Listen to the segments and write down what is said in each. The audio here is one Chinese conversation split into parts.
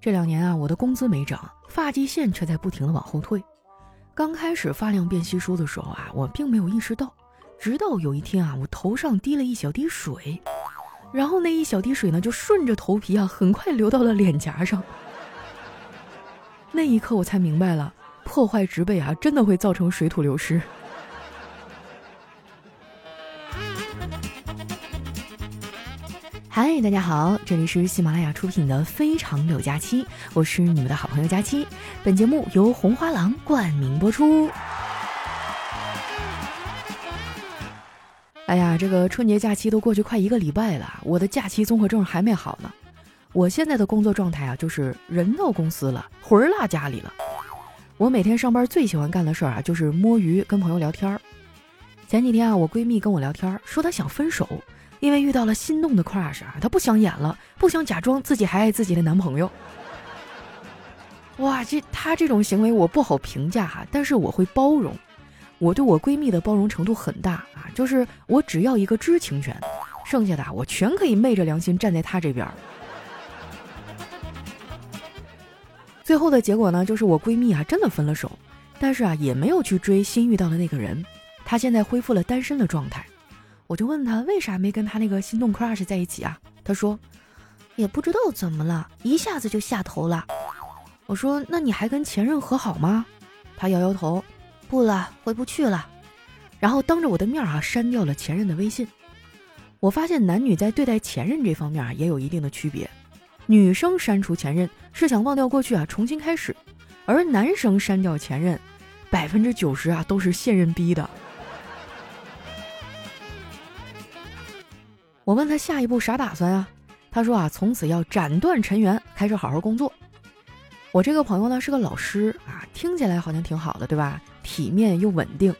这两年啊，我的工资没涨，发际线却在不停的往后退。刚开始发量变稀疏的时候啊，我并没有意识到，直到有一天啊，我头上滴了一小滴水，然后那一小滴水呢，就顺着头皮啊，很快流到了脸颊上。那一刻我才明白了，破坏植被啊，真的会造成水土流失。大家好，这里是喜马拉雅出品的《非常柳佳期》，我是你们的好朋友佳期。本节目由红花郎冠名播出。哎呀，这个春节假期都过去快一个礼拜了，我的假期综合症还没好呢。我现在的工作状态啊，就是人到公司了，魂儿落家里了。我每天上班最喜欢干的事儿啊，就是摸鱼，跟朋友聊天儿。前几天啊，我闺蜜跟我聊天，说她想分手。因为遇到了心动的 crush 啊，她不想演了，不想假装自己还爱自己的男朋友。哇，这她这种行为我不好评价哈，但是我会包容。我对我闺蜜的包容程度很大啊，就是我只要一个知情权，剩下的我全可以昧着良心站在她这边。最后的结果呢，就是我闺蜜啊真的分了手，但是啊也没有去追新遇到的那个人，她现在恢复了单身的状态。我就问他为啥没跟他那个心动 crush 在一起啊？他说也不知道怎么了，一下子就下头了。我说那你还跟前任和好吗？他摇摇头，不了，回不去了。然后当着我的面啊删掉了前任的微信。我发现男女在对待前任这方面啊也有一定的区别。女生删除前任是想忘掉过去啊重新开始，而男生删掉前任，百分之九十啊都是现任逼的。我问他下一步啥打算啊？他说啊，从此要斩断尘缘，开始好好工作。我这个朋友呢是个老师啊，听起来好像挺好的，对吧？体面又稳定。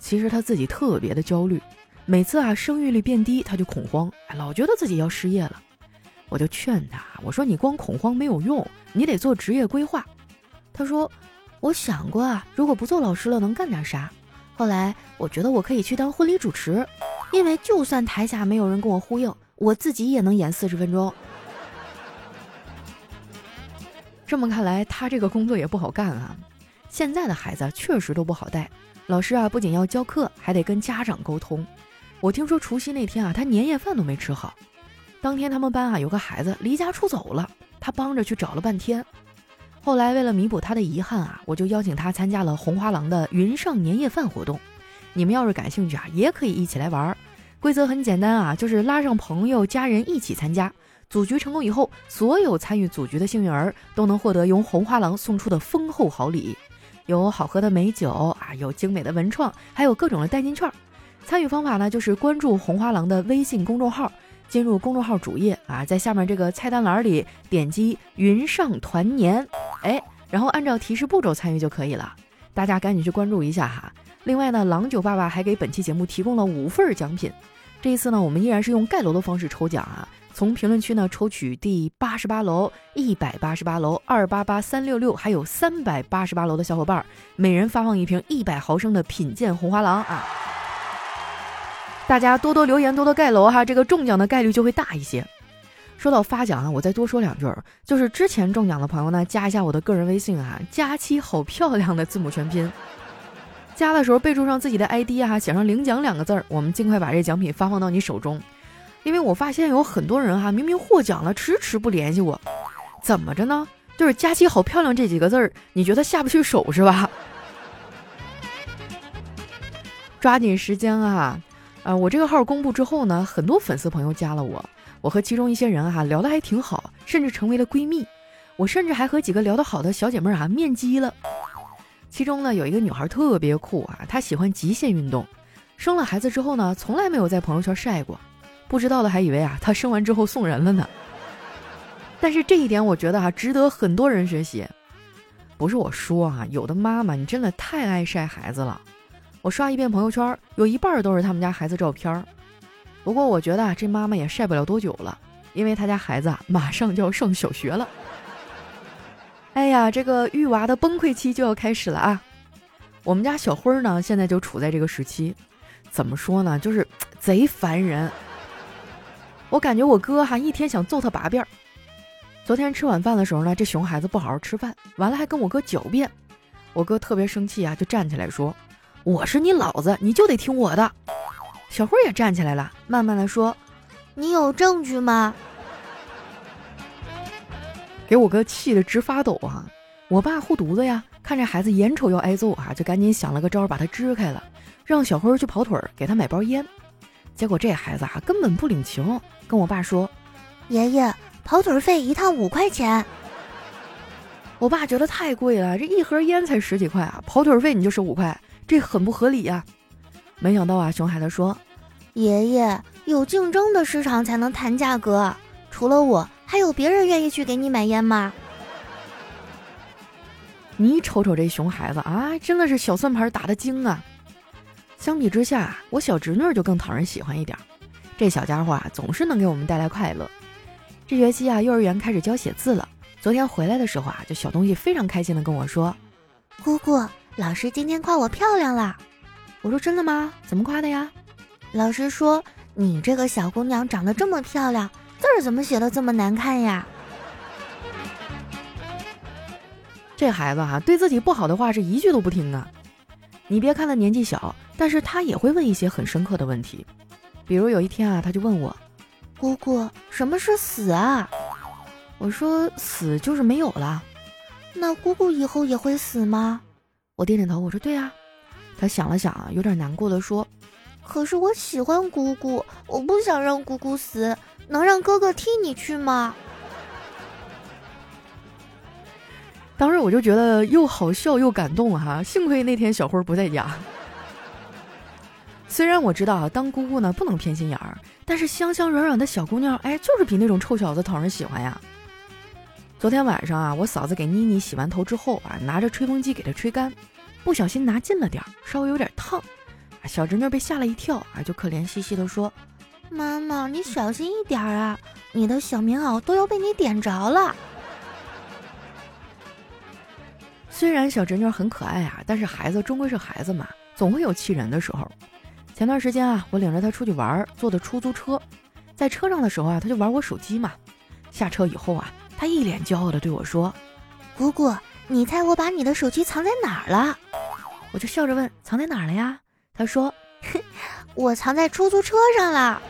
其实他自己特别的焦虑，每次啊生育率变低，他就恐慌，老觉得自己要失业了。我就劝他，我说你光恐慌没有用，你得做职业规划。他说，我想过啊，如果不做老师了，能干点啥？后来我觉得我可以去当婚礼主持。因为就算台下没有人跟我呼应，我自己也能演四十分钟。这么看来，他这个工作也不好干啊。现在的孩子确实都不好带，老师啊不仅要教课，还得跟家长沟通。我听说除夕那天啊，他年夜饭都没吃好。当天他们班啊有个孩子离家出走了，他帮着去找了半天。后来为了弥补他的遗憾啊，我就邀请他参加了红花郎的云上年夜饭活动。你们要是感兴趣啊，也可以一起来玩儿。规则很简单啊，就是拉上朋友、家人一起参加。组局成功以后，所有参与组局的幸运儿都能获得由红花郎送出的丰厚好礼，有好喝的美酒啊，有精美的文创，还有各种的代金券。参与方法呢，就是关注红花郎的微信公众号，进入公众号主页啊，在下面这个菜单栏里点击“云上团年”，哎，然后按照提示步骤参与就可以了。大家赶紧去关注一下哈。另外呢，郎酒爸爸还给本期节目提供了五份奖品。这一次呢，我们依然是用盖楼的方式抽奖啊，从评论区呢抽取第八十八楼、一百八十八楼、二八八三六六，还有三百八十八楼的小伙伴，每人发放一瓶一百毫升的品鉴红花郎啊！大家多多留言，多多盖楼哈，这个中奖的概率就会大一些。说到发奖啊，我再多说两句，就是之前中奖的朋友呢，加一下我的个人微信啊，佳期好漂亮的字母全拼。加的时候备注上自己的 ID 啊，写上“领奖”两个字儿，我们尽快把这奖品发放到你手中。因为我发现有很多人哈，明明获奖了，迟迟不联系我，怎么着呢？就是“佳期好漂亮”这几个字儿，你觉得下不去手是吧？抓紧时间啊！啊，我这个号公布之后呢，很多粉丝朋友加了我，我和其中一些人哈聊得还挺好，甚至成为了闺蜜。我甚至还和几个聊得好的小姐妹儿啊面基了。其中呢，有一个女孩特别酷啊，她喜欢极限运动，生了孩子之后呢，从来没有在朋友圈晒过，不知道的还以为啊，她生完之后送人了呢。但是这一点我觉得啊，值得很多人学习。不是我说啊，有的妈妈你真的太爱晒孩子了，我刷一遍朋友圈，有一半都是他们家孩子照片。不过我觉得啊这妈妈也晒不了多久了，因为她家孩子啊，马上就要上小学了。哎呀，这个育娃的崩溃期就要开始了啊！我们家小辉儿呢，现在就处在这个时期，怎么说呢，就是贼烦人。我感觉我哥哈一天想揍他八遍。昨天吃晚饭的时候呢，这熊孩子不好好吃饭，完了还跟我哥狡辩。我哥特别生气啊，就站起来说：“我是你老子，你就得听我的。”小辉也站起来了，慢慢的说：“你有证据吗？”给我哥气得直发抖啊！我爸护犊子呀，看这孩子眼瞅要挨揍啊，就赶紧想了个招把他支开了，让小辉去跑腿儿给他买包烟。结果这孩子啊根本不领情，跟我爸说：“爷爷。”跑腿费一趟五块钱，我爸觉得太贵了，这一盒烟才十几块啊，跑腿费你就收五块，这很不合理呀。没想到啊，熊孩子说：“爷爷，有竞争的市场才能谈价格，除了我，还有别人愿意去给你买烟吗？”你瞅瞅这熊孩子啊，真的是小算盘打得精啊。相比之下，我小侄女就更讨人喜欢一点，这小家伙啊，总是能给我们带来快乐。这学期啊，幼儿园开始教写字了。昨天回来的时候啊，就小东西非常开心的跟我说：“姑姑，老师今天夸我漂亮了。”我说：“真的吗？怎么夸的呀？”老师说：“你这个小姑娘长得这么漂亮，字儿怎么写的这么难看呀？”这孩子哈，对自己不好的话是一句都不听啊。你别看他年纪小，但是他也会问一些很深刻的问题。比如有一天啊，他就问我。姑姑，什么是死啊？我说死就是没有了。那姑姑以后也会死吗？我点点头，我说对呀。他想了想，有点难过的说：“可是我喜欢姑姑，我不想让姑姑死，能让哥哥替你去吗？”当时我就觉得又好笑又感动哈，幸亏那天小辉不在家。虽然我知道啊，当姑姑呢不能偏心眼儿，但是香香软软的小姑娘，哎，就是比那种臭小子讨人喜欢呀。昨天晚上啊，我嫂子给妮妮洗完头之后啊，拿着吹风机给她吹干，不小心拿近了点儿，稍微有点烫。小侄女被吓了一跳啊，就可怜兮兮的说：“妈妈，你小心一点啊，你的小棉袄都要被你点着了。”虽然小侄女很可爱啊，但是孩子终归是孩子嘛，总会有气人的时候。前段时间啊，我领着她出去玩，坐的出租车，在车上的时候啊，她就玩我手机嘛。下车以后啊，她一脸骄傲的对我说：“姑姑，你猜我把你的手机藏在哪儿了？”我就笑着问：“藏在哪儿了呀？”她说：“ 我藏在出租车上了。”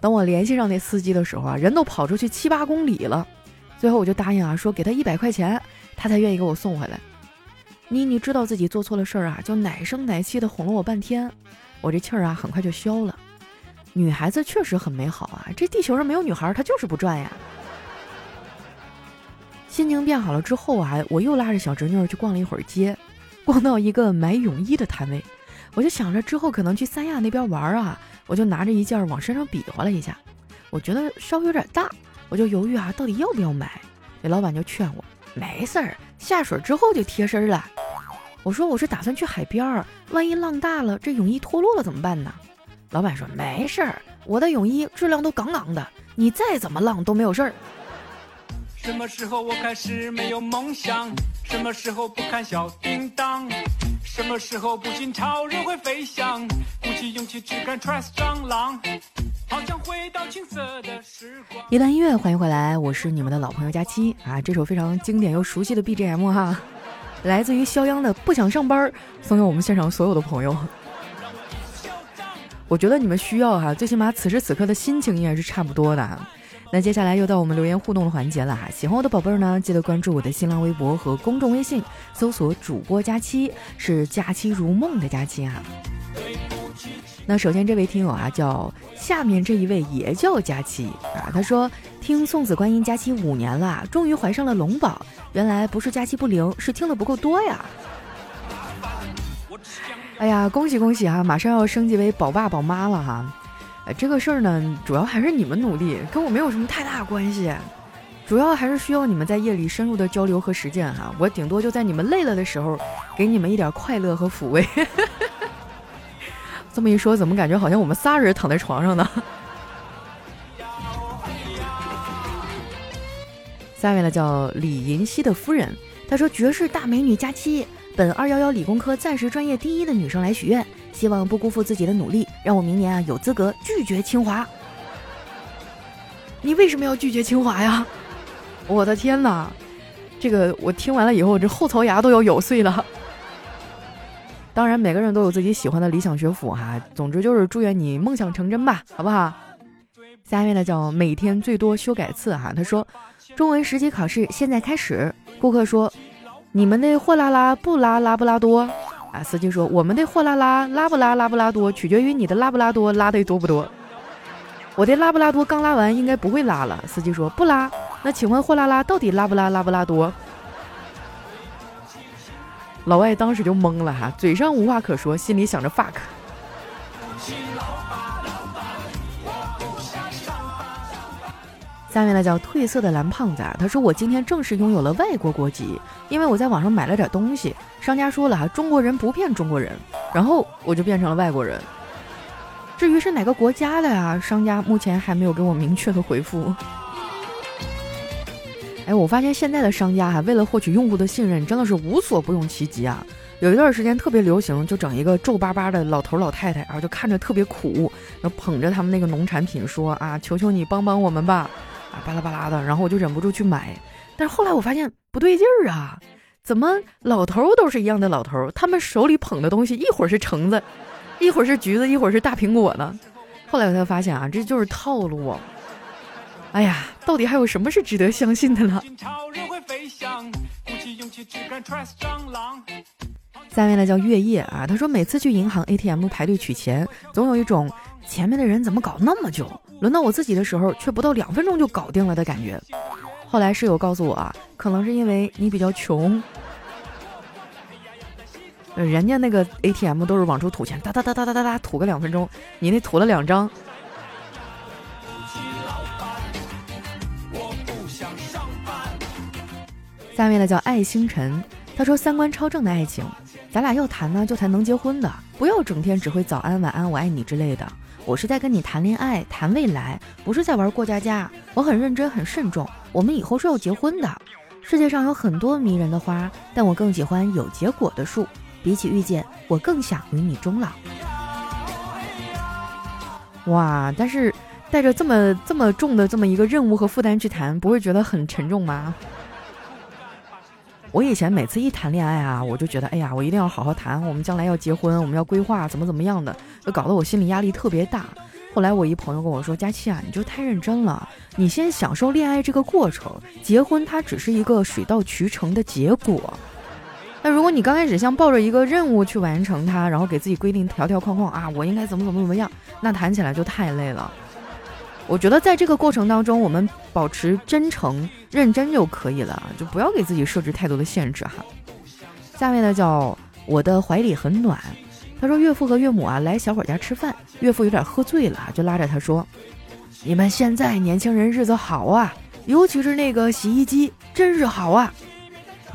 等我联系上那司机的时候啊，人都跑出去七八公里了。最后我就答应啊，说给他一百块钱，他才愿意给我送回来。妮妮知道自己做错了事儿啊，就奶声奶气的哄了我半天，我这气儿啊很快就消了。女孩子确实很美好啊，这地球上没有女孩她就是不转呀。心情变好了之后啊，我又拉着小侄女去逛了一会儿街，逛到一个买泳衣的摊位，我就想着之后可能去三亚那边玩啊，我就拿着一件往身上比划了一下，我觉得稍微有点大，我就犹豫啊，到底要不要买？那老板就劝我，没事儿，下水之后就贴身了。我说我是打算去海边儿，万一浪大了，这泳衣脱落了怎么办呢？老板说没事儿，我的泳衣质量都杠杠的，你再怎么浪都没有事儿。什么时候我开始没有梦想？什么时候不看小叮当？什么时候不信超人会飞翔？鼓起勇气只敢 trust 蟑螂。好想回到青涩的时光。一段音乐，欢迎回来，我是你们的老朋友佳期啊，这首非常经典又熟悉的 BGM 哈。来自于肖央的《不想上班》，送给我们现场所有的朋友。我觉得你们需要哈，最起码此时此刻的心情应该是差不多的。那接下来又到我们留言互动的环节了哈，喜欢我的宝贝儿呢，记得关注我的新浪微博和公众微信，搜索主播佳期，是佳期如梦的佳期啊。那首先这位听友啊，叫下面这一位也叫佳期啊，他说听送子观音佳期五年了，终于怀上了龙宝，原来不是佳期不灵，是听的不够多呀。哎呀，恭喜恭喜哈，马上要升级为宝爸宝妈了哈。这个事儿呢，主要还是你们努力，跟我没有什么太大关系，主要还是需要你们在夜里深入的交流和实践哈。我顶多就在你们累了的时候，给你们一点快乐和抚慰。这么一说，怎么感觉好像我们仨人躺在床上呢？下面呢叫李银熙的夫人，她说：“绝世大美女佳期，本二幺幺理工科暂时专业第一的女生来许愿，希望不辜负自己的努力，让我明年啊有资格拒绝清华。”你为什么要拒绝清华呀？我的天哪，这个我听完了以后，这后槽牙都要咬碎了。当然，每个人都有自己喜欢的理想学府哈。总之就是祝愿你梦想成真吧，好不好？下面呢叫每天最多修改次哈。他说，中文十级考试现在开始。顾客说，你们的货拉拉不拉拉布拉多啊？司机说，我们的货拉拉拉不拉拉布拉多，取决于你的拉布拉多拉的多不多。我的拉布拉多刚拉完，应该不会拉了。司机说不拉。那请问货拉拉到底拉不拉拉布拉多？老外当时就懵了哈，嘴上无话可说，心里想着 fuck。下面呢叫褪色的蓝胖子啊，他说我今天正式拥有了外国国籍，因为我在网上买了点东西，商家说了哈，中国人不骗中国人，然后我就变成了外国人。至于是哪个国家的呀？商家目前还没有给我明确的回复。哎，我发现现在的商家哈，为了获取用户的信任，真的是无所不用其极啊！有一段时间特别流行，就整一个皱巴巴的老头老太太，然后就看着特别苦，然后捧着他们那个农产品说啊，求求你帮帮我们吧，啊巴拉巴拉的，然后我就忍不住去买。但是后来我发现不对劲儿啊，怎么老头都是一样的老头，他们手里捧的东西一会儿是橙子，一会儿是橘子，一会儿是大苹果呢？后来我才发现啊，这就是套路啊。哎呀，到底还有什么是值得相信的呢？下面呢叫月夜啊，他说每次去银行 ATM 排队取钱，总有一种前面的人怎么搞那么久，轮到我自己的时候却不到两分钟就搞定了的感觉。后来室友告诉我啊，可能是因为你比较穷，人家那个 ATM 都是往出吐钱，哒哒哒哒哒哒哒吐个两分钟，你那吐了两张。下面呢叫爱星辰，他说三观超正的爱情，咱俩要谈呢就谈能结婚的，不要整天只会早安晚安我爱你之类的。我是在跟你谈恋爱谈未来，不是在玩过家家。我很认真很慎重，我们以后是要结婚的。世界上有很多迷人的花，但我更喜欢有结果的树。比起遇见，我更想与你终老。哇，但是带着这么这么重的这么一个任务和负担去谈，不会觉得很沉重吗？我以前每次一谈恋爱啊，我就觉得，哎呀，我一定要好好谈，我们将来要结婚，我们要规划怎么怎么样的，就搞得我心里压力特别大。后来我一朋友跟我说：“佳期啊，你就太认真了，你先享受恋爱这个过程，结婚它只是一个水到渠成的结果。那如果你刚开始像抱着一个任务去完成它，然后给自己规定条条框框啊，我应该怎么怎么怎么样，那谈起来就太累了。”我觉得在这个过程当中，我们保持真诚、认真就可以了，就不要给自己设置太多的限制哈。下面呢叫我的怀里很暖，他说岳父和岳母啊来小伙家吃饭，岳父有点喝醉了，就拉着他说：“你们现在年轻人日子好啊，尤其是那个洗衣机真是好啊。”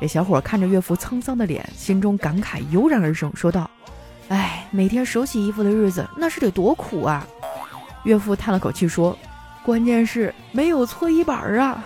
这小伙看着岳父沧桑的脸，心中感慨油然而生，说道：“哎，每天手洗衣服的日子那是得多苦啊。”岳父叹了口气说：“关键是没有搓衣板啊！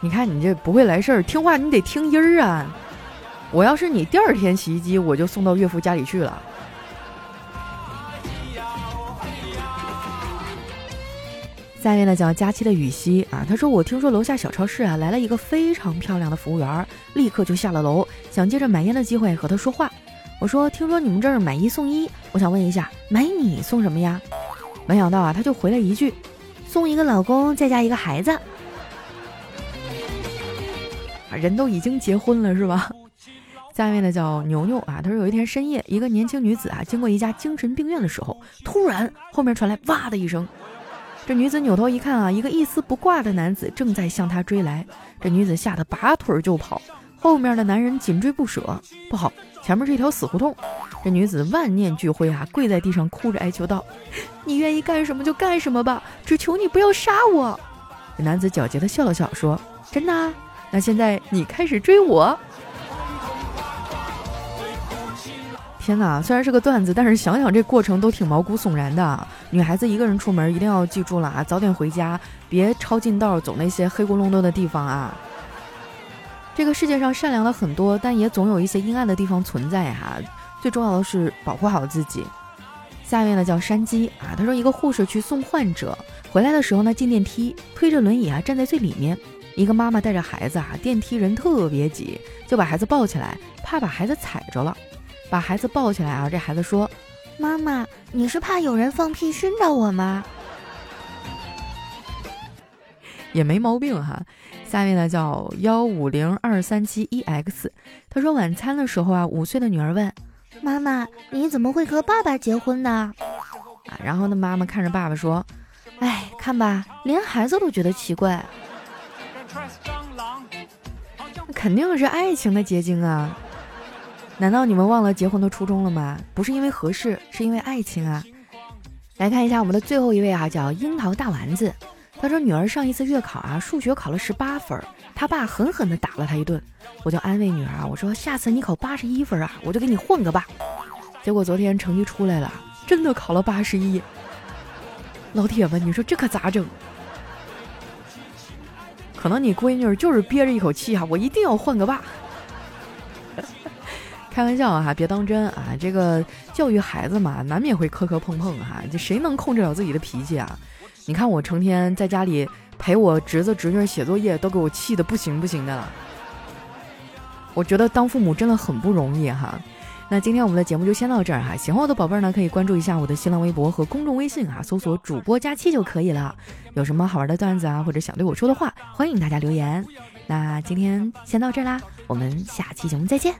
你看你这不会来事儿，听话你得听音儿啊！我要是你，第二天洗衣机我就送到岳父家里去了。”下面呢叫佳期的雨熙啊，他说：“我听说楼下小超市啊来了一个非常漂亮的服务员，立刻就下了楼，想借着买烟的机会和他说话。”我说：“听说你们这儿买一送一，我想问一下，买你送什么呀？”没想到啊，他就回了一句：“送一个老公，再加一个孩子。”啊，人都已经结婚了是吧？下面呢叫牛牛啊，他说有一天深夜，一个年轻女子啊经过一家精神病院的时候，突然后面传来哇的一声，这女子扭头一看啊，一个一丝不挂的男子正在向她追来，这女子吓得拔腿就跑。后面的男人紧追不舍，不好，前面是一条死胡同。这女子万念俱灰啊，跪在地上哭着哀求道：“你愿意干什么就干什么吧，只求你不要杀我。”这男子狡黠的笑了笑，说：“真的？那现在你开始追我。”天哪，虽然是个段子，但是想想这过程都挺毛骨悚然的。女孩子一个人出门一定要记住了啊，早点回家，别抄近道走那些黑咕隆咚的地方啊。这个世界上善良的很多，但也总有一些阴暗的地方存在哈。最重要的是保护好自己。下面呢叫山鸡啊，他说一个护士去送患者，回来的时候呢，进电梯，推着轮椅啊，站在最里面。一个妈妈带着孩子啊，电梯人特别挤，就把孩子抱起来，怕把孩子踩着了。把孩子抱起来啊，这孩子说：“妈妈，你是怕有人放屁熏着我吗？” 也没毛病哈。下面呢叫幺五零二三七一 x，他说晚餐的时候啊，五岁的女儿问：“妈妈，你怎么会和爸爸结婚呢？”啊，然后呢，妈妈看着爸爸说：“哎，看吧，连孩子都觉得奇怪。”肯定是爱情的结晶啊！难道你们忘了结婚的初衷了吗？不是因为合适，是因为爱情啊！来看一下我们的最后一位啊，叫樱桃大丸子。他说女儿上一次月考啊，数学考了十八分，他爸狠狠地打了他一顿。我就安慰女儿啊，我说下次你考八十一分啊，我就给你换个爸。结果昨天成绩出来了，真的考了八十一。老铁们，你说这可咋整？可能你闺女就是憋着一口气啊，我一定要换个爸。开玩笑啊，别当真啊！这个教育孩子嘛，难免会磕磕碰碰哈，这谁能控制了自己的脾气啊？你看我成天在家里陪我侄子侄女写作业，都给我气的不行不行的了。我觉得当父母真的很不容易哈。那今天我们的节目就先到这儿哈，喜欢我的宝贝儿呢，可以关注一下我的新浪微博和公众微信啊，搜索主播佳期就可以了。有什么好玩的段子啊，或者想对我说的话，欢迎大家留言。那今天先到这儿啦，我们下期节目再见。